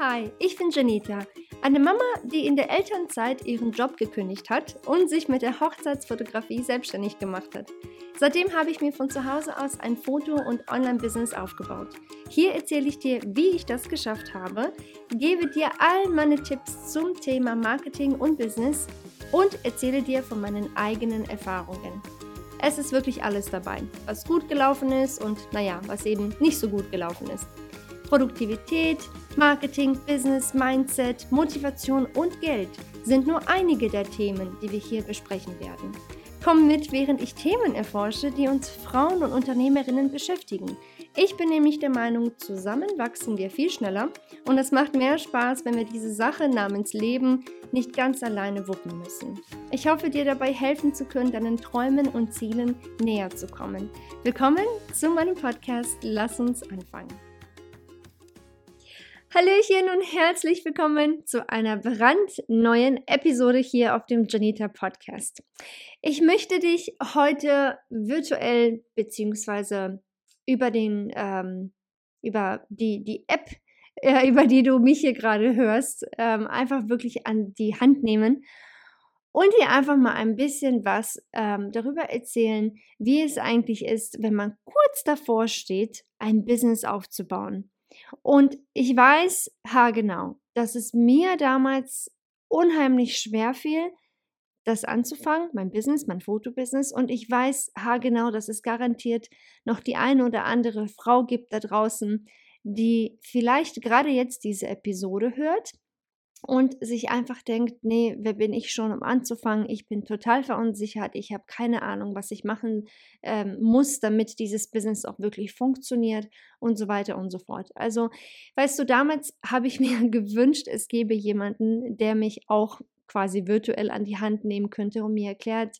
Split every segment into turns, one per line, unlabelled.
Hi, ich bin Janita, eine Mama, die in der Elternzeit ihren Job gekündigt hat und sich mit der Hochzeitsfotografie selbstständig gemacht hat. Seitdem habe ich mir von zu Hause aus ein Foto- und Online-Business aufgebaut. Hier erzähle ich dir, wie ich das geschafft habe, gebe dir all meine Tipps zum Thema Marketing und Business und erzähle dir von meinen eigenen Erfahrungen. Es ist wirklich alles dabei, was gut gelaufen ist und naja, was eben nicht so gut gelaufen ist. Produktivität, Marketing, Business, Mindset, Motivation und Geld sind nur einige der Themen, die wir hier besprechen werden. Komm mit, während ich Themen erforsche, die uns Frauen und Unternehmerinnen beschäftigen. Ich bin nämlich der Meinung, zusammen wachsen wir viel schneller und es macht mehr Spaß, wenn wir diese Sache namens Leben nicht ganz alleine wuppen müssen. Ich hoffe, dir dabei helfen zu können, deinen Träumen und Zielen näher zu kommen. Willkommen zu meinem Podcast. Lass uns anfangen. Hallöchen und herzlich willkommen zu einer brandneuen Episode hier auf dem Janita Podcast. Ich möchte dich heute virtuell beziehungsweise über den ähm, über die die App äh, über die du mich hier gerade hörst ähm, einfach wirklich an die Hand nehmen und dir einfach mal ein bisschen was ähm, darüber erzählen, wie es eigentlich ist, wenn man kurz davor steht, ein Business aufzubauen und ich weiß haargenau, dass es mir damals unheimlich schwer fiel, das anzufangen, mein Business, mein Fotobusiness. Und ich weiß haargenau, dass es garantiert noch die eine oder andere Frau gibt da draußen, die vielleicht gerade jetzt diese Episode hört und sich einfach denkt, nee, wer bin ich schon, um anzufangen? Ich bin total verunsichert, ich habe keine Ahnung, was ich machen ähm, muss, damit dieses Business auch wirklich funktioniert und so weiter und so fort. Also, weißt du, damals habe ich mir gewünscht, es gäbe jemanden, der mich auch quasi virtuell an die Hand nehmen könnte und mir erklärt,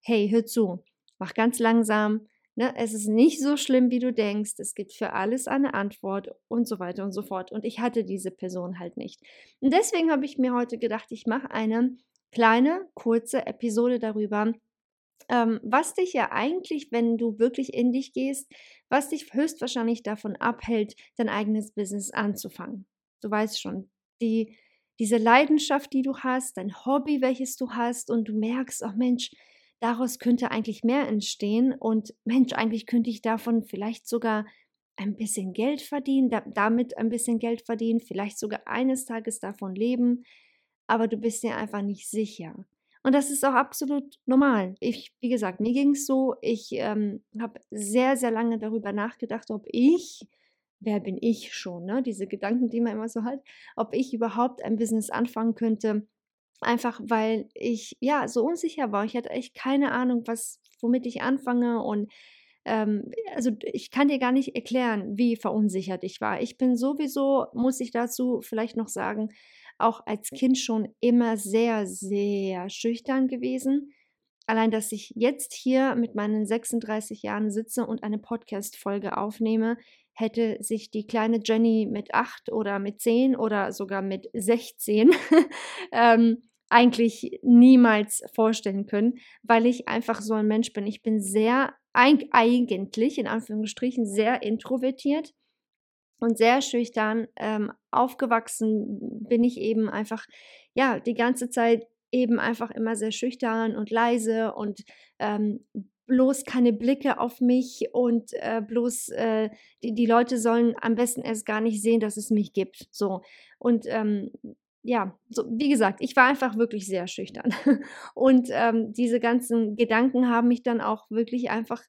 hey, hör zu, mach ganz langsam, Ne, es ist nicht so schlimm, wie du denkst. Es gibt für alles eine Antwort und so weiter und so fort. Und ich hatte diese Person halt nicht. Und deswegen habe ich mir heute gedacht, ich mache eine kleine, kurze Episode darüber, ähm, was dich ja eigentlich, wenn du wirklich in dich gehst, was dich höchstwahrscheinlich davon abhält, dein eigenes Business anzufangen. Du weißt schon, die, diese Leidenschaft, die du hast, dein Hobby, welches du hast, und du merkst, oh Mensch, daraus könnte eigentlich mehr entstehen und Mensch, eigentlich könnte ich davon vielleicht sogar ein bisschen Geld verdienen, da, damit ein bisschen Geld verdienen, vielleicht sogar eines Tages davon leben, aber du bist dir einfach nicht sicher. Und das ist auch absolut normal. Ich, wie gesagt, mir ging es so, ich ähm, habe sehr, sehr lange darüber nachgedacht, ob ich, wer bin ich schon, ne? diese Gedanken, die man immer so hat, ob ich überhaupt ein Business anfangen könnte, Einfach weil ich ja so unsicher war. Ich hatte echt keine Ahnung, was, womit ich anfange. Und ähm, also ich kann dir gar nicht erklären, wie verunsichert ich war. Ich bin sowieso, muss ich dazu vielleicht noch sagen, auch als Kind schon immer sehr, sehr schüchtern gewesen. Allein, dass ich jetzt hier mit meinen 36 Jahren sitze und eine Podcast-Folge aufnehme, hätte sich die kleine Jenny mit 8 oder mit 10 oder sogar mit 16 ähm, eigentlich niemals vorstellen können, weil ich einfach so ein Mensch bin. Ich bin sehr, eigentlich in Anführungsstrichen, sehr introvertiert und sehr schüchtern. Ähm, aufgewachsen bin ich eben einfach, ja, die ganze Zeit eben einfach immer sehr schüchtern und leise und ähm, bloß keine Blicke auf mich und äh, bloß äh, die, die Leute sollen am besten erst gar nicht sehen, dass es mich gibt. So. Und ähm, ja, so, wie gesagt, ich war einfach wirklich sehr schüchtern. Und ähm, diese ganzen Gedanken haben mich dann auch wirklich einfach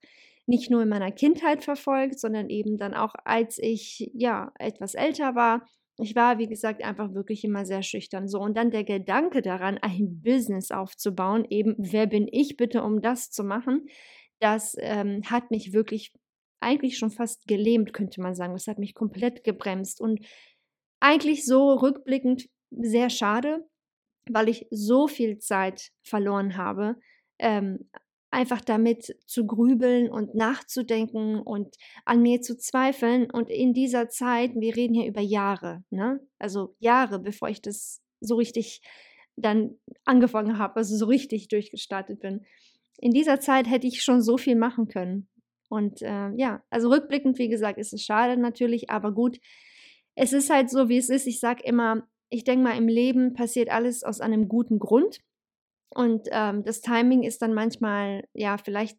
nicht nur in meiner Kindheit verfolgt, sondern eben dann auch, als ich ja etwas älter war. Ich war, wie gesagt, einfach wirklich immer sehr schüchtern. So, und dann der Gedanke daran, ein Business aufzubauen, eben, wer bin ich bitte, um das zu machen, das ähm, hat mich wirklich eigentlich schon fast gelähmt, könnte man sagen. Das hat mich komplett gebremst. Und eigentlich so rückblickend sehr schade, weil ich so viel Zeit verloren habe, ähm, einfach damit zu grübeln und nachzudenken und an mir zu zweifeln. Und in dieser Zeit, wir reden hier über Jahre, ne? also Jahre, bevor ich das so richtig dann angefangen habe, also so richtig durchgestartet bin. In dieser Zeit hätte ich schon so viel machen können. Und äh, ja, also rückblickend, wie gesagt, ist es schade natürlich, aber gut, es ist halt so, wie es ist. Ich sage immer, ich denke mal, im Leben passiert alles aus einem guten Grund. Und ähm, das Timing ist dann manchmal, ja, vielleicht,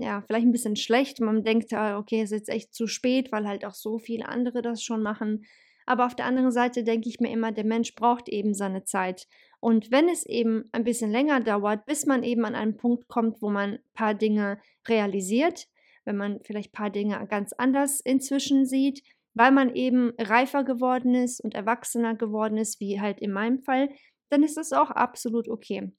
ja, vielleicht ein bisschen schlecht. Man denkt, okay, es ist jetzt echt zu spät, weil halt auch so viele andere das schon machen. Aber auf der anderen Seite denke ich mir immer, der Mensch braucht eben seine Zeit. Und wenn es eben ein bisschen länger dauert, bis man eben an einen Punkt kommt, wo man ein paar Dinge realisiert, wenn man vielleicht ein paar Dinge ganz anders inzwischen sieht, weil man eben reifer geworden ist und erwachsener geworden ist, wie halt in meinem Fall, dann ist das auch absolut okay.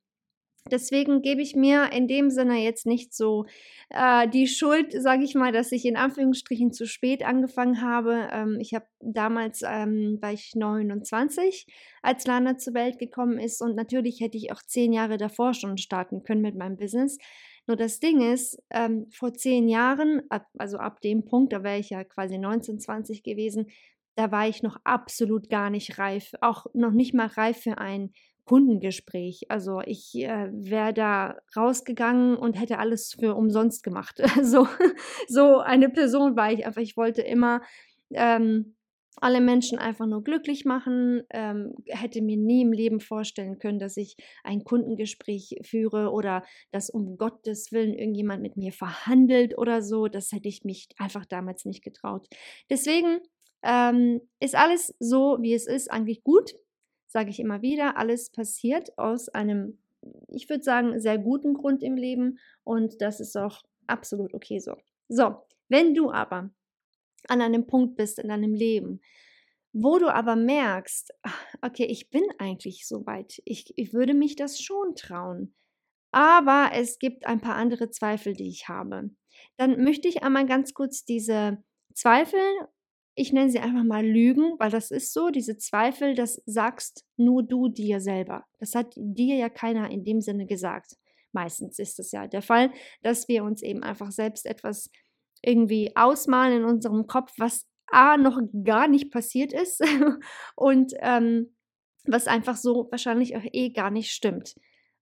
Deswegen gebe ich mir in dem Sinne jetzt nicht so äh, die Schuld, sage ich mal, dass ich in Anführungsstrichen zu spät angefangen habe. Ähm, ich habe damals, ähm, war ich 29, als Lana zur Welt gekommen ist und natürlich hätte ich auch zehn Jahre davor schon starten können mit meinem Business. Nur das Ding ist, ähm, vor zehn Jahren, ab, also ab dem Punkt, da wäre ich ja quasi 19, 20 gewesen, da war ich noch absolut gar nicht reif, auch noch nicht mal reif für ein Kundengespräch. Also ich äh, wäre da rausgegangen und hätte alles für umsonst gemacht. so, so eine Person war ich einfach. Ich wollte immer ähm, alle Menschen einfach nur glücklich machen, ähm, hätte mir nie im Leben vorstellen können, dass ich ein Kundengespräch führe oder dass um Gottes Willen irgendjemand mit mir verhandelt oder so. Das hätte ich mich einfach damals nicht getraut. Deswegen ähm, ist alles so, wie es ist, eigentlich gut sage ich immer wieder, alles passiert aus einem, ich würde sagen, sehr guten Grund im Leben und das ist auch absolut okay so. So, wenn du aber an einem Punkt bist in deinem Leben, wo du aber merkst, okay, ich bin eigentlich so weit, ich, ich würde mich das schon trauen, aber es gibt ein paar andere Zweifel, die ich habe, dann möchte ich einmal ganz kurz diese Zweifel ich nenne sie einfach mal Lügen, weil das ist so, diese Zweifel, das sagst nur du dir selber. Das hat dir ja keiner in dem Sinne gesagt. Meistens ist es ja der Fall, dass wir uns eben einfach selbst etwas irgendwie ausmalen in unserem Kopf, was A noch gar nicht passiert ist und ähm, was einfach so wahrscheinlich auch eh gar nicht stimmt.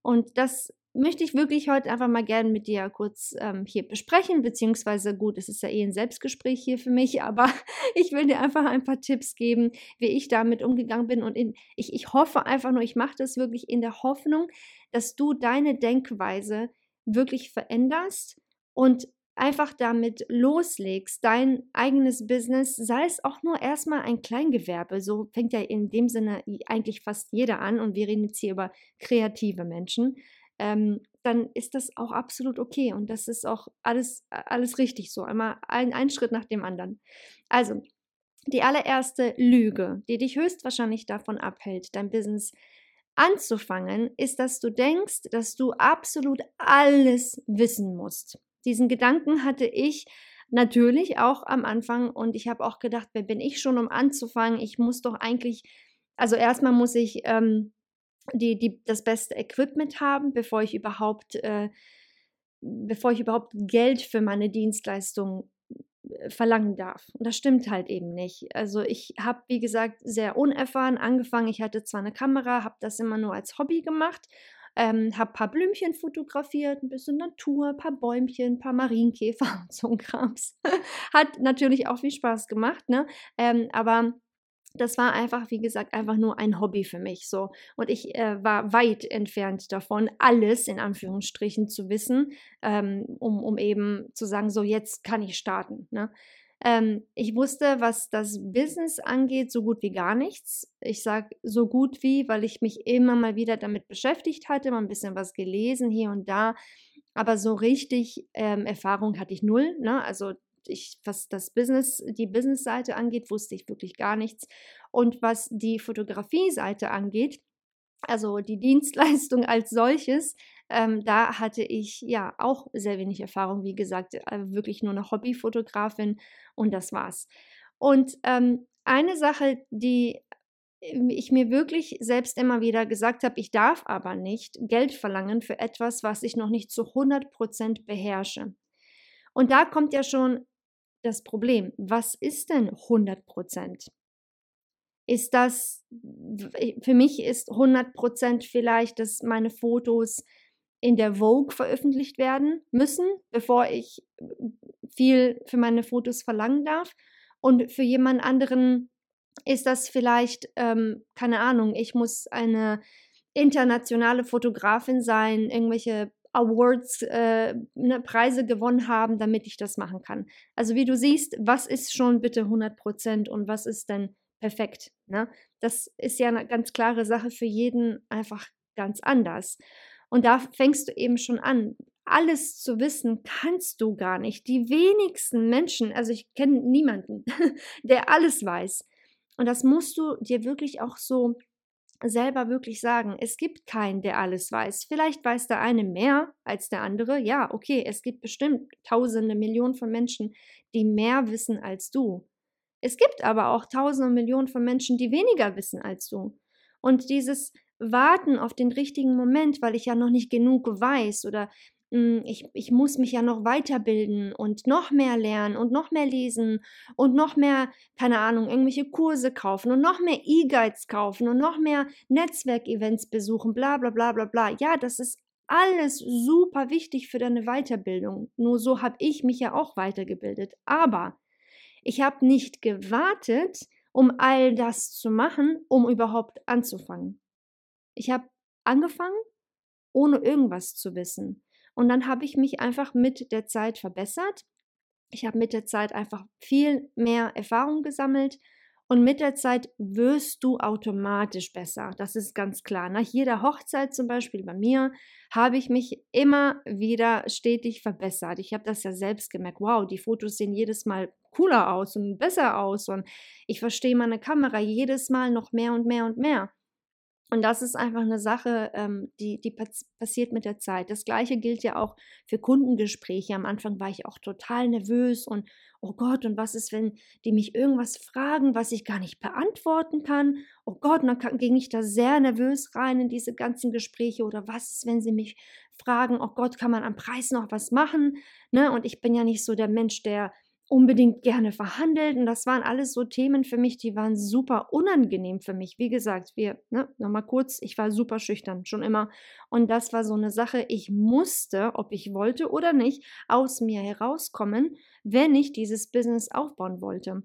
Und das möchte ich wirklich heute einfach mal gerne mit dir kurz ähm, hier besprechen, beziehungsweise gut, es ist ja eh ein Selbstgespräch hier für mich, aber ich will dir einfach ein paar Tipps geben, wie ich damit umgegangen bin und in, ich, ich hoffe einfach nur, ich mache das wirklich in der Hoffnung, dass du deine Denkweise wirklich veränderst und einfach damit loslegst, dein eigenes Business, sei es auch nur erstmal ein Kleingewerbe, so fängt ja in dem Sinne eigentlich fast jeder an und wir reden jetzt hier über kreative Menschen, ähm, dann ist das auch absolut okay und das ist auch alles, alles richtig so. Einmal ein, ein Schritt nach dem anderen. Also, die allererste Lüge, die dich höchstwahrscheinlich davon abhält, dein Business anzufangen, ist, dass du denkst, dass du absolut alles wissen musst. Diesen Gedanken hatte ich natürlich auch am Anfang und ich habe auch gedacht, wer bin ich schon, um anzufangen? Ich muss doch eigentlich, also erstmal muss ich ähm, die, die das beste Equipment haben, bevor ich überhaupt, äh, bevor ich überhaupt Geld für meine Dienstleistung äh, verlangen darf. Und das stimmt halt eben nicht. Also ich habe, wie gesagt, sehr unerfahren angefangen. Ich hatte zwar eine Kamera, habe das immer nur als Hobby gemacht, ähm, habe ein paar Blümchen fotografiert, ein bisschen Natur, ein paar Bäumchen, ein paar Marienkäfer und so ein Krams. Hat natürlich auch viel Spaß gemacht, ne? Ähm, aber das war einfach, wie gesagt, einfach nur ein Hobby für mich so. Und ich äh, war weit entfernt davon, alles in Anführungsstrichen zu wissen, ähm, um, um eben zu sagen, so jetzt kann ich starten. Ne? Ähm, ich wusste, was das Business angeht, so gut wie gar nichts. Ich sage so gut wie, weil ich mich immer mal wieder damit beschäftigt hatte, mal ein bisschen was gelesen hier und da. Aber so richtig ähm, Erfahrung hatte ich null. Ne? Also ich, was das Business, die Business-Seite angeht, wusste ich wirklich gar nichts. Und was die Fotografie-Seite angeht, also die Dienstleistung als solches, ähm, da hatte ich ja auch sehr wenig Erfahrung. Wie gesagt, äh, wirklich nur eine Hobbyfotografin und das war's. Und ähm, eine Sache, die ähm, ich mir wirklich selbst immer wieder gesagt habe, ich darf aber nicht Geld verlangen für etwas, was ich noch nicht zu 100% beherrsche. Und da kommt ja schon das Problem. Was ist denn 100 Prozent? Ist das, für mich ist 100 Prozent vielleicht, dass meine Fotos in der Vogue veröffentlicht werden müssen, bevor ich viel für meine Fotos verlangen darf. Und für jemand anderen Ist das vielleicht, ähm, keine Ahnung, ich muss eine internationale Fotografin sein, irgendwelche Awards, äh, ne, Preise gewonnen haben, damit ich das machen kann. Also wie du siehst, was ist schon bitte 100 Prozent und was ist denn perfekt? Ne? Das ist ja eine ganz klare Sache für jeden einfach ganz anders. Und da fängst du eben schon an. Alles zu wissen kannst du gar nicht. Die wenigsten Menschen, also ich kenne niemanden, der alles weiß. Und das musst du dir wirklich auch so selber wirklich sagen, es gibt keinen, der alles weiß. Vielleicht weiß der eine mehr als der andere. Ja, okay, es gibt bestimmt tausende, Millionen von Menschen, die mehr wissen als du. Es gibt aber auch tausende Millionen von Menschen, die weniger wissen als du. Und dieses Warten auf den richtigen Moment, weil ich ja noch nicht genug weiß oder ich, ich muss mich ja noch weiterbilden und noch mehr lernen und noch mehr lesen und noch mehr, keine Ahnung, irgendwelche Kurse kaufen und noch mehr E-Guides kaufen und noch mehr Netzwerkevents besuchen, bla bla bla bla bla. Ja, das ist alles super wichtig für deine Weiterbildung. Nur so habe ich mich ja auch weitergebildet. Aber ich habe nicht gewartet, um all das zu machen, um überhaupt anzufangen. Ich habe angefangen, ohne irgendwas zu wissen. Und dann habe ich mich einfach mit der Zeit verbessert. Ich habe mit der Zeit einfach viel mehr Erfahrung gesammelt. Und mit der Zeit wirst du automatisch besser. Das ist ganz klar. Nach jeder Hochzeit zum Beispiel bei mir habe ich mich immer wieder stetig verbessert. Ich habe das ja selbst gemerkt. Wow, die Fotos sehen jedes Mal cooler aus und besser aus. Und ich verstehe meine Kamera jedes Mal noch mehr und mehr und mehr. Und das ist einfach eine Sache, ähm, die, die passiert mit der Zeit. Das gleiche gilt ja auch für Kundengespräche. Am Anfang war ich auch total nervös und oh Gott, und was ist, wenn die mich irgendwas fragen, was ich gar nicht beantworten kann? Oh Gott, und dann ging ich da sehr nervös rein in diese ganzen Gespräche. Oder was ist, wenn sie mich fragen, oh Gott, kann man am Preis noch was machen? Ne? Und ich bin ja nicht so der Mensch, der unbedingt gerne verhandelt. Und das waren alles so Themen für mich, die waren super unangenehm für mich. Wie gesagt, wir, ne, nochmal kurz, ich war super schüchtern, schon immer. Und das war so eine Sache, ich musste, ob ich wollte oder nicht, aus mir herauskommen, wenn ich dieses Business aufbauen wollte.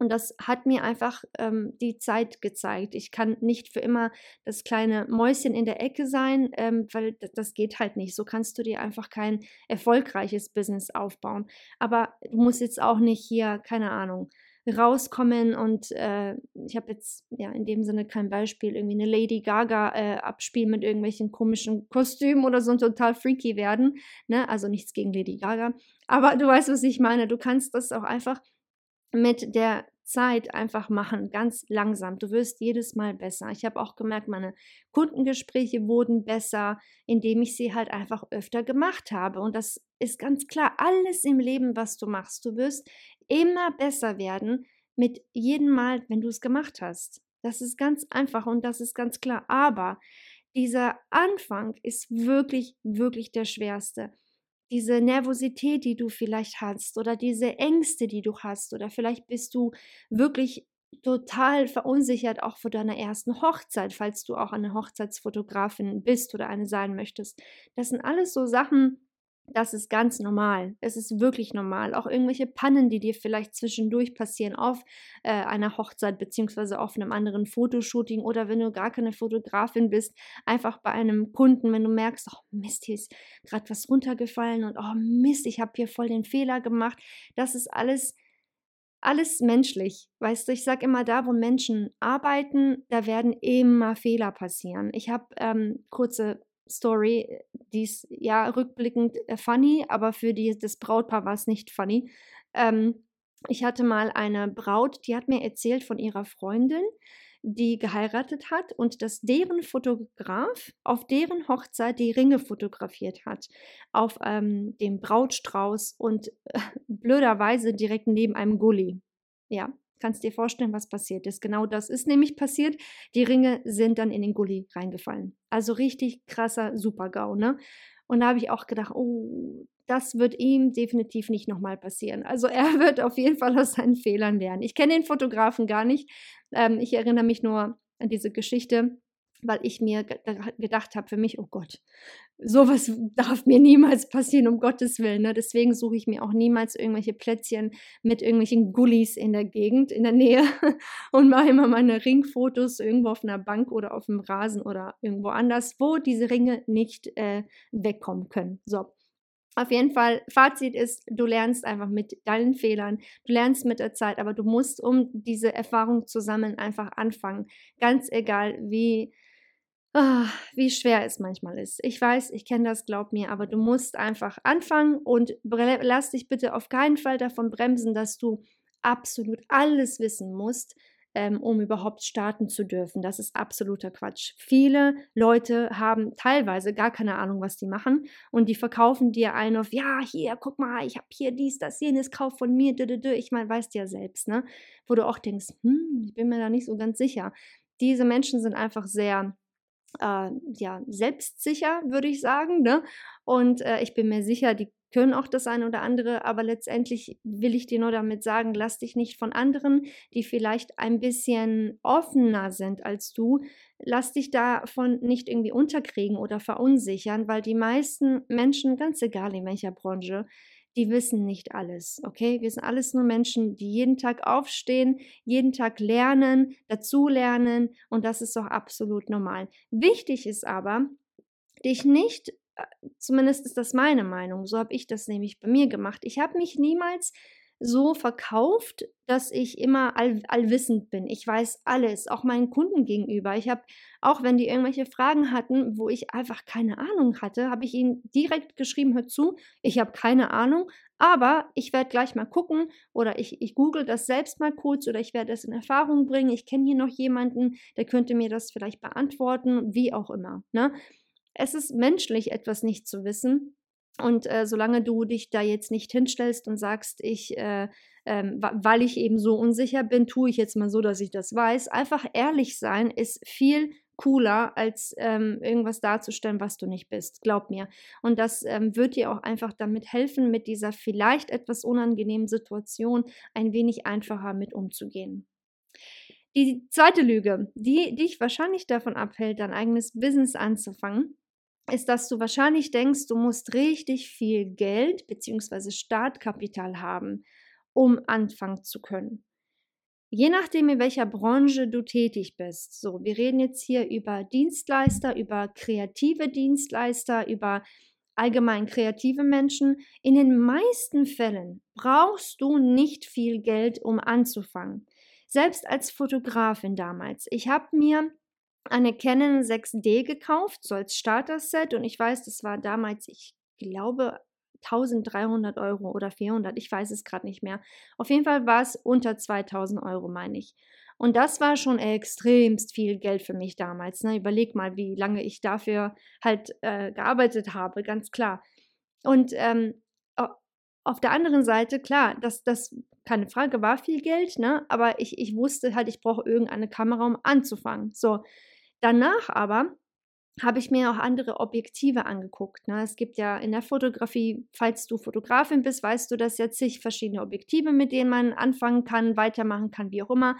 Und das hat mir einfach ähm, die Zeit gezeigt. Ich kann nicht für immer das kleine Mäuschen in der Ecke sein, ähm, weil das geht halt nicht. So kannst du dir einfach kein erfolgreiches Business aufbauen. Aber du musst jetzt auch nicht hier, keine Ahnung, rauskommen und äh, ich habe jetzt ja in dem Sinne kein Beispiel, irgendwie eine Lady Gaga äh, abspielen mit irgendwelchen komischen Kostümen oder so und total freaky werden. Ne? Also nichts gegen Lady Gaga. Aber du weißt, was ich meine. Du kannst das auch einfach mit der Zeit einfach machen, ganz langsam. Du wirst jedes Mal besser. Ich habe auch gemerkt, meine Kundengespräche wurden besser, indem ich sie halt einfach öfter gemacht habe. Und das ist ganz klar, alles im Leben, was du machst, du wirst immer besser werden mit jedem Mal, wenn du es gemacht hast. Das ist ganz einfach und das ist ganz klar. Aber dieser Anfang ist wirklich, wirklich der schwerste diese Nervosität, die du vielleicht hast oder diese Ängste, die du hast oder vielleicht bist du wirklich total verunsichert auch vor deiner ersten Hochzeit, falls du auch eine Hochzeitsfotografin bist oder eine sein möchtest. Das sind alles so Sachen, das ist ganz normal. Es ist wirklich normal. Auch irgendwelche Pannen, die dir vielleicht zwischendurch passieren auf äh, einer Hochzeit beziehungsweise auf einem anderen Fotoshooting oder wenn du gar keine Fotografin bist, einfach bei einem Kunden, wenn du merkst, oh Mist, hier ist gerade was runtergefallen und oh Mist, ich habe hier voll den Fehler gemacht. Das ist alles alles menschlich. Weißt du, ich sage immer, da wo Menschen arbeiten, da werden immer Fehler passieren. Ich habe ähm, kurze Story, die ist ja rückblickend äh, funny, aber für die, das Brautpaar war es nicht funny. Ähm, ich hatte mal eine Braut, die hat mir erzählt von ihrer Freundin, die geheiratet hat und dass deren Fotograf auf deren Hochzeit die Ringe fotografiert hat, auf ähm, dem Brautstrauß und äh, blöderweise direkt neben einem Gully. Ja, kannst dir vorstellen, was passiert ist. Genau das ist nämlich passiert. Die Ringe sind dann in den Gully reingefallen. Also richtig krasser Super-GAU, ne? Und da habe ich auch gedacht, oh, das wird ihm definitiv nicht nochmal passieren. Also er wird auf jeden Fall aus seinen Fehlern lernen. Ich kenne den Fotografen gar nicht. Ähm, ich erinnere mich nur an diese Geschichte. Weil ich mir gedacht habe für mich, oh Gott, sowas darf mir niemals passieren, um Gottes Willen. Ne? Deswegen suche ich mir auch niemals irgendwelche Plätzchen mit irgendwelchen Gullis in der Gegend, in der Nähe und mache immer meine Ringfotos irgendwo auf einer Bank oder auf dem Rasen oder irgendwo anders, wo diese Ringe nicht äh, wegkommen können. So. Auf jeden Fall, Fazit ist, du lernst einfach mit deinen Fehlern, du lernst mit der Zeit, aber du musst, um diese Erfahrung zu sammeln, einfach anfangen. Ganz egal, wie Oh, wie schwer es manchmal ist. Ich weiß, ich kenne das, glaub mir, aber du musst einfach anfangen und lass dich bitte auf keinen Fall davon bremsen, dass du absolut alles wissen musst, ähm, um überhaupt starten zu dürfen. Das ist absoluter Quatsch. Viele Leute haben teilweise gar keine Ahnung, was die machen und die verkaufen dir ein auf, ja, hier, guck mal, ich habe hier dies, das, jenes, kauf von mir, dü, dü, dü. ich meine, weißt ja selbst, ne? Wo du auch denkst, hm, ich bin mir da nicht so ganz sicher. Diese Menschen sind einfach sehr äh, ja, selbstsicher, würde ich sagen. Ne? Und äh, ich bin mir sicher, die können auch das eine oder andere, aber letztendlich will ich dir nur damit sagen, lass dich nicht von anderen, die vielleicht ein bisschen offener sind als du, lass dich davon nicht irgendwie unterkriegen oder verunsichern, weil die meisten Menschen, ganz egal in welcher Branche, die wissen nicht alles, okay? Wir sind alles nur Menschen, die jeden Tag aufstehen, jeden Tag lernen, dazulernen und das ist doch absolut normal. Wichtig ist aber, dich nicht, äh, zumindest ist das meine Meinung, so habe ich das nämlich bei mir gemacht. Ich habe mich niemals so verkauft, dass ich immer all, allwissend bin. Ich weiß alles, auch meinen Kunden gegenüber. Ich habe, auch wenn die irgendwelche Fragen hatten, wo ich einfach keine Ahnung hatte, habe ich ihnen direkt geschrieben, hör zu, ich habe keine Ahnung, aber ich werde gleich mal gucken oder ich, ich google das selbst mal kurz oder ich werde es in Erfahrung bringen. Ich kenne hier noch jemanden, der könnte mir das vielleicht beantworten, wie auch immer. Ne? Es ist menschlich, etwas nicht zu wissen. Und äh, solange du dich da jetzt nicht hinstellst und sagst, ich, äh, ähm, weil ich eben so unsicher bin, tue ich jetzt mal so, dass ich das weiß. Einfach ehrlich sein ist viel cooler, als ähm, irgendwas darzustellen, was du nicht bist. Glaub mir. Und das ähm, wird dir auch einfach damit helfen, mit dieser vielleicht etwas unangenehmen Situation ein wenig einfacher mit umzugehen. Die zweite Lüge, die dich wahrscheinlich davon abhält, dein eigenes Business anzufangen, ist, dass du wahrscheinlich denkst, du musst richtig viel Geld bzw. Startkapital haben, um anfangen zu können. Je nachdem, in welcher Branche du tätig bist. So, wir reden jetzt hier über Dienstleister, über kreative Dienstleister, über allgemein kreative Menschen. In den meisten Fällen brauchst du nicht viel Geld, um anzufangen. Selbst als Fotografin damals. Ich habe mir eine Canon 6D gekauft, so als Starter-Set. Und ich weiß, das war damals, ich glaube, 1300 Euro oder 400, ich weiß es gerade nicht mehr. Auf jeden Fall war es unter 2000 Euro, meine ich. Und das war schon extremst viel Geld für mich damals. Ne? Überleg mal, wie lange ich dafür halt äh, gearbeitet habe, ganz klar. Und ähm, auf der anderen Seite, klar, das, das, keine Frage, war viel Geld, ne? aber ich, ich wusste halt, ich brauche irgendeine Kamera, um anzufangen. So, Danach aber habe ich mir auch andere Objektive angeguckt. Ne? Es gibt ja in der Fotografie, falls du Fotografin bist, weißt du, dass jetzt zig verschiedene Objektive, mit denen man anfangen kann, weitermachen kann, wie auch immer.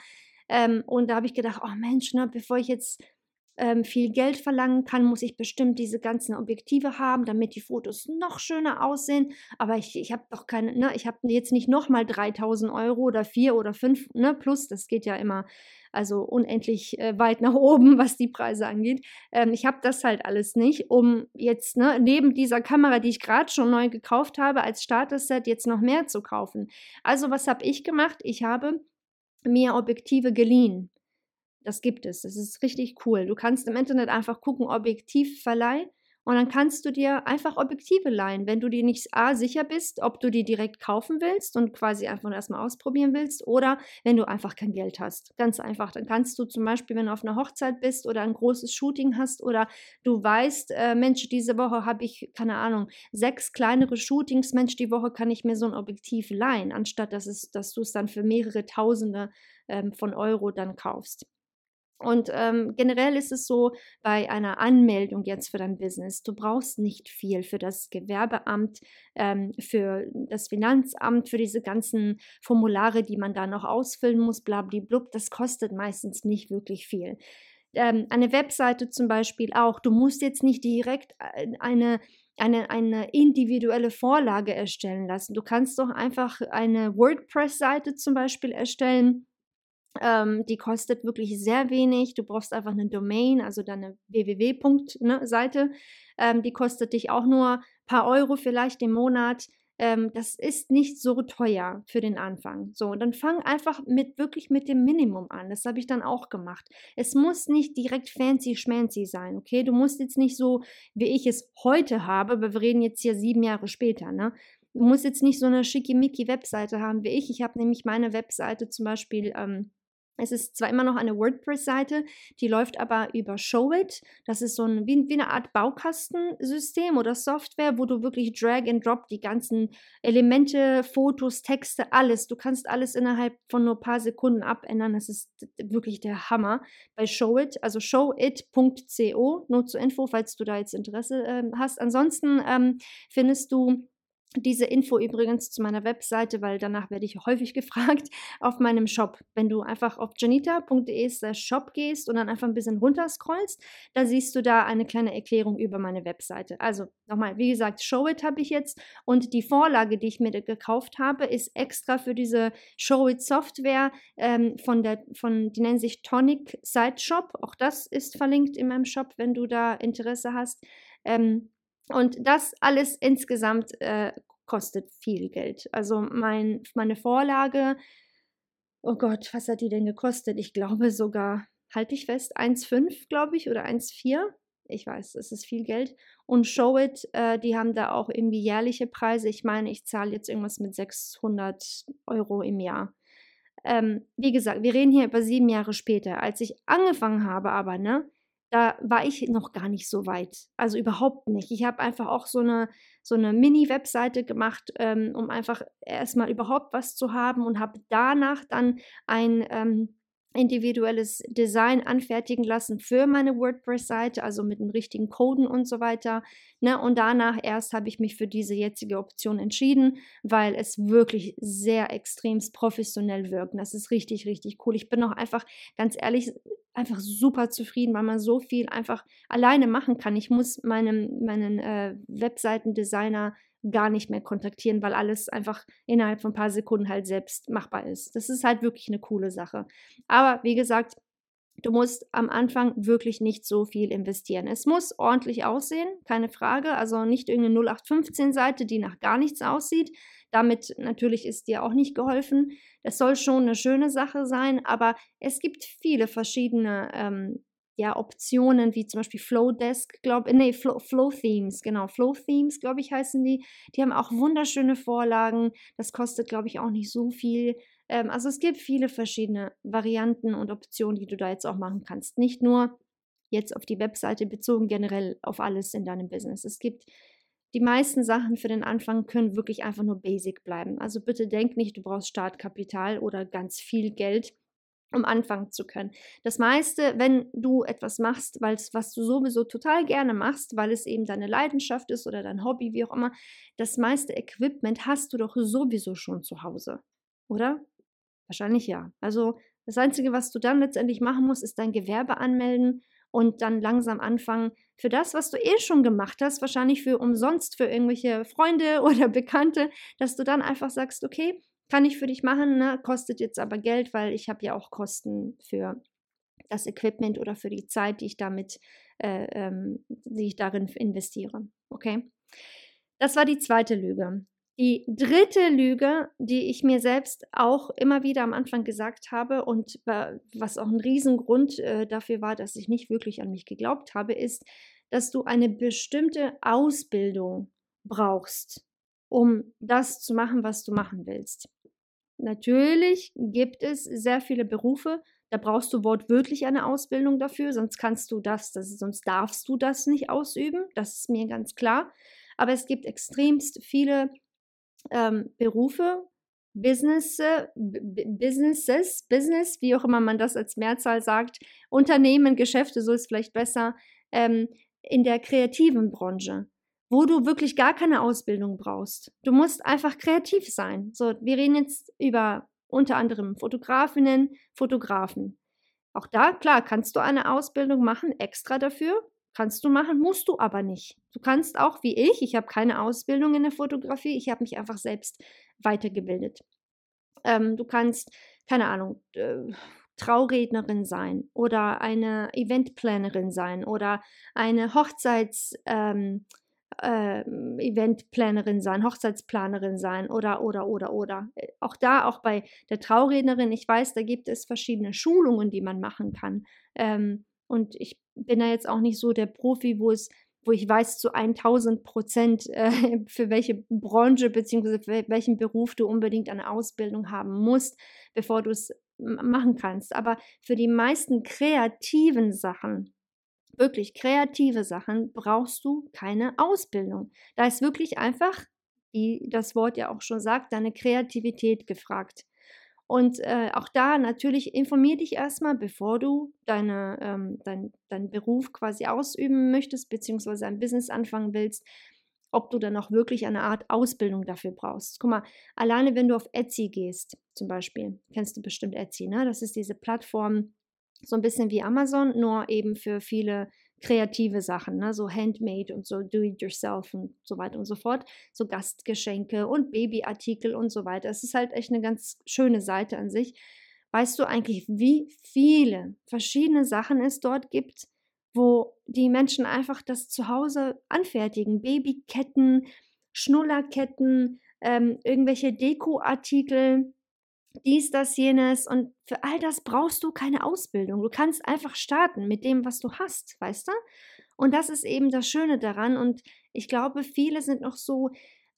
Ähm, und da habe ich gedacht, oh Mensch, ne, bevor ich jetzt ähm, viel Geld verlangen kann, muss ich bestimmt diese ganzen Objektive haben, damit die Fotos noch schöner aussehen. Aber ich, ich habe doch keine, ne, ich habe jetzt nicht nochmal 3000 Euro oder 4 oder 5, ne, plus, das geht ja immer also unendlich äh, weit nach oben, was die Preise angeht. Ähm, ich habe das halt alles nicht, um jetzt ne, neben dieser Kamera, die ich gerade schon neu gekauft habe, als Starter-Set jetzt noch mehr zu kaufen. Also was habe ich gemacht? Ich habe mir Objektive geliehen. Das gibt es. Das ist richtig cool. Du kannst im Internet einfach gucken, Objektivverleih. Und dann kannst du dir einfach Objektive leihen, wenn du dir nicht A sicher bist, ob du die direkt kaufen willst und quasi einfach erstmal ausprobieren willst oder wenn du einfach kein Geld hast. Ganz einfach. Dann kannst du zum Beispiel, wenn du auf einer Hochzeit bist oder ein großes Shooting hast oder du weißt, äh, Mensch, diese Woche habe ich, keine Ahnung, sechs kleinere Shootings, Mensch, die Woche kann ich mir so ein Objektiv leihen, anstatt dass, es, dass du es dann für mehrere Tausende ähm, von Euro dann kaufst. Und ähm, generell ist es so bei einer Anmeldung jetzt für dein Business, du brauchst nicht viel für das Gewerbeamt, ähm, für das Finanzamt, für diese ganzen Formulare, die man da noch ausfüllen muss, blablablub. Das kostet meistens nicht wirklich viel. Ähm, eine Webseite zum Beispiel auch. Du musst jetzt nicht direkt eine eine, eine individuelle Vorlage erstellen lassen. Du kannst doch einfach eine WordPress-Seite zum Beispiel erstellen. Ähm, die kostet wirklich sehr wenig. Du brauchst einfach eine Domain, also deine www.seite. Ne, ähm, die kostet dich auch nur ein paar Euro vielleicht im Monat ähm, das ist nicht so teuer für den Anfang. So, und dann fang einfach mit wirklich mit dem Minimum an. Das habe ich dann auch gemacht. Es muss nicht direkt fancy schmancy sein, okay? Du musst jetzt nicht so, wie ich es heute habe, aber wir reden jetzt hier sieben Jahre später, ne? Du musst jetzt nicht so eine schickimicki Webseite haben wie ich. Ich habe nämlich meine Webseite zum Beispiel ähm, es ist zwar immer noch eine WordPress-Seite, die läuft aber über Showit. Das ist so ein, wie, wie, eine Art Baukastensystem oder Software, wo du wirklich Drag and Drop die ganzen Elemente, Fotos, Texte, alles. Du kannst alles innerhalb von nur ein paar Sekunden abändern. Das ist wirklich der Hammer bei Showit. Also showit.co, nur zur Info, falls du da jetzt Interesse äh, hast. Ansonsten ähm, findest du diese Info übrigens zu meiner Webseite, weil danach werde ich häufig gefragt, auf meinem Shop. Wenn du einfach auf janita.de shop gehst und dann einfach ein bisschen runterscrollst, da siehst du da eine kleine Erklärung über meine Webseite. Also nochmal, wie gesagt, Showit habe ich jetzt und die Vorlage, die ich mir gekauft habe, ist extra für diese Showit Software ähm, von der, von, die nennen sich Tonic Site Shop. Auch das ist verlinkt in meinem Shop, wenn du da Interesse hast. Ähm, und das alles insgesamt äh, kostet viel Geld. Also mein, meine Vorlage, oh Gott, was hat die denn gekostet? Ich glaube sogar, halte ich fest, 1,5 glaube ich oder 1,4. Ich weiß, das ist viel Geld. Und Showit, äh, die haben da auch irgendwie jährliche Preise. Ich meine, ich zahle jetzt irgendwas mit 600 Euro im Jahr. Ähm, wie gesagt, wir reden hier über sieben Jahre später. Als ich angefangen habe, aber, ne, da war ich noch gar nicht so weit. Also überhaupt nicht. Ich habe einfach auch so eine, so eine Mini-Webseite gemacht, ähm, um einfach erstmal überhaupt was zu haben und habe danach dann ein ähm, individuelles Design anfertigen lassen für meine WordPress-Seite, also mit den richtigen Coden und so weiter. Ne? Und danach erst habe ich mich für diese jetzige Option entschieden, weil es wirklich sehr extremst professionell wirkt. Das ist richtig, richtig cool. Ich bin auch einfach, ganz ehrlich, einfach super zufrieden, weil man so viel einfach alleine machen kann. Ich muss meinem, meinen äh, Webseitendesigner gar nicht mehr kontaktieren, weil alles einfach innerhalb von ein paar Sekunden halt selbst machbar ist. Das ist halt wirklich eine coole Sache. Aber wie gesagt, du musst am Anfang wirklich nicht so viel investieren. Es muss ordentlich aussehen, keine Frage. Also nicht irgendeine 0815-Seite, die nach gar nichts aussieht. Damit natürlich ist dir auch nicht geholfen. Das soll schon eine schöne Sache sein, aber es gibt viele verschiedene ähm, ja, Optionen wie zum Beispiel Flowdesk, glaube nee, Flow, Flow Themes, genau, Flow Themes, glaube ich, heißen die. Die haben auch wunderschöne Vorlagen. Das kostet, glaube ich, auch nicht so viel. Ähm, also es gibt viele verschiedene Varianten und Optionen, die du da jetzt auch machen kannst. Nicht nur jetzt auf die Webseite bezogen, generell auf alles in deinem Business. Es gibt die meisten Sachen für den Anfang können wirklich einfach nur basic bleiben. Also bitte denk nicht, du brauchst Startkapital oder ganz viel Geld um anfangen zu können. Das meiste, wenn du etwas machst, was du sowieso total gerne machst, weil es eben deine Leidenschaft ist oder dein Hobby, wie auch immer, das meiste Equipment hast du doch sowieso schon zu Hause, oder? Wahrscheinlich ja. Also das Einzige, was du dann letztendlich machen musst, ist dein Gewerbe anmelden und dann langsam anfangen, für das, was du eh schon gemacht hast, wahrscheinlich für umsonst für irgendwelche Freunde oder Bekannte, dass du dann einfach sagst, okay, kann ich für dich machen, ne? kostet jetzt aber Geld, weil ich habe ja auch Kosten für das Equipment oder für die Zeit, die ich damit, äh, ähm, die ich darin investiere. Okay? Das war die zweite Lüge. Die dritte Lüge, die ich mir selbst auch immer wieder am Anfang gesagt habe und was auch ein Riesengrund äh, dafür war, dass ich nicht wirklich an mich geglaubt habe, ist, dass du eine bestimmte Ausbildung brauchst, um das zu machen, was du machen willst. Natürlich gibt es sehr viele Berufe, da brauchst du wortwörtlich eine Ausbildung dafür, sonst kannst du das, das sonst darfst du das nicht ausüben. Das ist mir ganz klar. Aber es gibt extremst viele ähm, Berufe, Business, Businesses, Business, wie auch immer man das als Mehrzahl sagt, Unternehmen, Geschäfte, so ist vielleicht besser, ähm, in der kreativen Branche wo du wirklich gar keine Ausbildung brauchst. Du musst einfach kreativ sein. So, wir reden jetzt über unter anderem Fotografinnen, Fotografen. Auch da, klar, kannst du eine Ausbildung machen, extra dafür. Kannst du machen, musst du aber nicht. Du kannst auch wie ich, ich habe keine Ausbildung in der Fotografie, ich habe mich einfach selbst weitergebildet. Ähm, du kannst, keine Ahnung, äh, Traurednerin sein oder eine Eventplanerin sein oder eine Hochzeits, ähm, äh, Eventplanerin sein, Hochzeitsplanerin sein oder, oder, oder, oder. Äh, auch da, auch bei der Traurednerin, ich weiß, da gibt es verschiedene Schulungen, die man machen kann. Ähm, und ich bin da jetzt auch nicht so der Profi, wo es wo ich weiß zu 1000 Prozent, äh, für welche Branche bzw. welchen Beruf du unbedingt eine Ausbildung haben musst, bevor du es machen kannst. Aber für die meisten kreativen Sachen, wirklich kreative Sachen, brauchst du keine Ausbildung. Da ist wirklich einfach, wie das Wort ja auch schon sagt, deine Kreativität gefragt. Und äh, auch da natürlich informier dich erstmal, bevor du deine, ähm, dein, deinen Beruf quasi ausüben möchtest, beziehungsweise ein Business anfangen willst, ob du dann auch wirklich eine Art Ausbildung dafür brauchst. Guck mal, alleine wenn du auf Etsy gehst, zum Beispiel, kennst du bestimmt Etsy, ne? Das ist diese Plattform, so ein bisschen wie Amazon, nur eben für viele kreative Sachen, ne? so Handmade und so Do-it-yourself und so weiter und so fort, so Gastgeschenke und Babyartikel und so weiter. Es ist halt echt eine ganz schöne Seite an sich. Weißt du eigentlich, wie viele verschiedene Sachen es dort gibt, wo die Menschen einfach das zu Hause anfertigen? Babyketten, Schnullerketten, ähm, irgendwelche Dekoartikel, dies, das, jenes. Und für all das brauchst du keine Ausbildung. Du kannst einfach starten mit dem, was du hast, weißt du? Und das ist eben das Schöne daran. Und ich glaube, viele sind noch so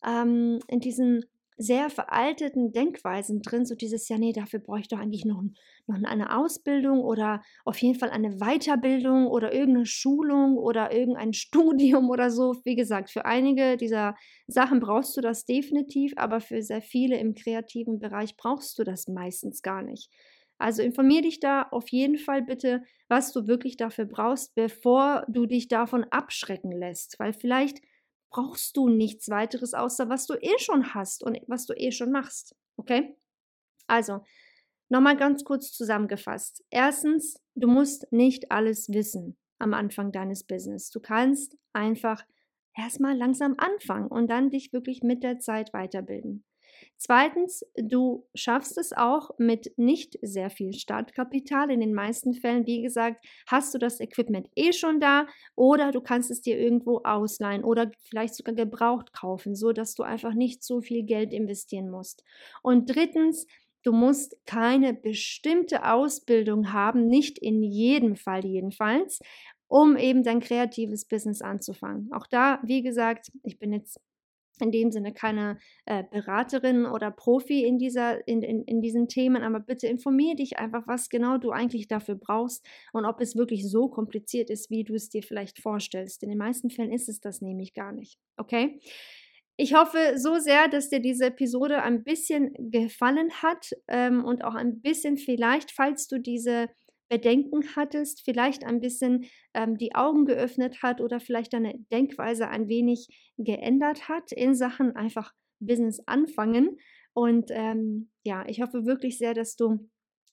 ähm, in diesen sehr veralteten Denkweisen drin, so dieses, ja, nee, dafür brauche ich doch eigentlich noch, noch eine Ausbildung oder auf jeden Fall eine Weiterbildung oder irgendeine Schulung oder irgendein Studium oder so. Wie gesagt, für einige dieser Sachen brauchst du das definitiv, aber für sehr viele im kreativen Bereich brauchst du das meistens gar nicht. Also informier dich da auf jeden Fall bitte, was du wirklich dafür brauchst, bevor du dich davon abschrecken lässt, weil vielleicht brauchst du nichts weiteres außer was du eh schon hast und was du eh schon machst. Okay? Also, nochmal ganz kurz zusammengefasst. Erstens, du musst nicht alles wissen am Anfang deines Business. Du kannst einfach erstmal langsam anfangen und dann dich wirklich mit der Zeit weiterbilden. Zweitens, du schaffst es auch mit nicht sehr viel Startkapital. In den meisten Fällen, wie gesagt, hast du das Equipment eh schon da oder du kannst es dir irgendwo ausleihen oder vielleicht sogar gebraucht kaufen, so dass du einfach nicht so viel Geld investieren musst. Und drittens, Du musst keine bestimmte Ausbildung haben, nicht in jedem Fall jedenfalls, um eben dein kreatives Business anzufangen. Auch da, wie gesagt, ich bin jetzt in dem Sinne keine äh, Beraterin oder Profi in, dieser, in, in, in diesen Themen, aber bitte informiere dich einfach, was genau du eigentlich dafür brauchst und ob es wirklich so kompliziert ist, wie du es dir vielleicht vorstellst. In den meisten Fällen ist es das nämlich gar nicht. Okay? Ich hoffe so sehr, dass dir diese Episode ein bisschen gefallen hat ähm, und auch ein bisschen vielleicht, falls du diese Bedenken hattest, vielleicht ein bisschen ähm, die Augen geöffnet hat oder vielleicht deine Denkweise ein wenig geändert hat in Sachen einfach Business anfangen. Und ähm, ja, ich hoffe wirklich sehr, dass du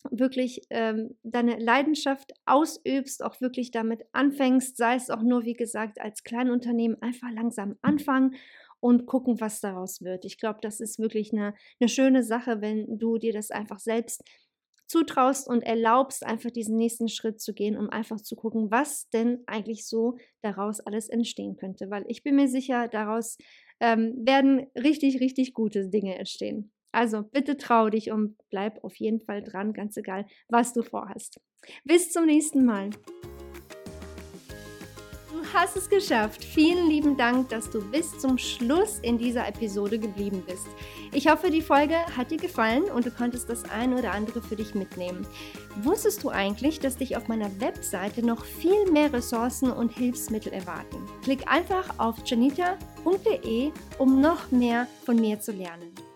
wirklich ähm, deine Leidenschaft ausübst, auch wirklich damit anfängst, sei es auch nur, wie gesagt, als Kleinunternehmen, einfach langsam anfangen und gucken, was daraus wird. Ich glaube, das ist wirklich eine, eine schöne Sache, wenn du dir das einfach selbst zutraust und erlaubst, einfach diesen nächsten Schritt zu gehen, um einfach zu gucken, was denn eigentlich so daraus alles entstehen könnte. Weil ich bin mir sicher, daraus ähm, werden richtig, richtig gute Dinge entstehen. Also bitte trau dich und bleib auf jeden Fall dran, ganz egal, was du vorhast. Bis zum nächsten Mal hast es geschafft. Vielen lieben Dank, dass du bis zum Schluss in dieser Episode geblieben bist. Ich hoffe, die Folge hat dir gefallen und du konntest das eine oder andere für dich mitnehmen. Wusstest du eigentlich, dass dich auf meiner Webseite noch viel mehr Ressourcen und Hilfsmittel erwarten? Klick einfach auf janita.de, um noch mehr von mir zu lernen.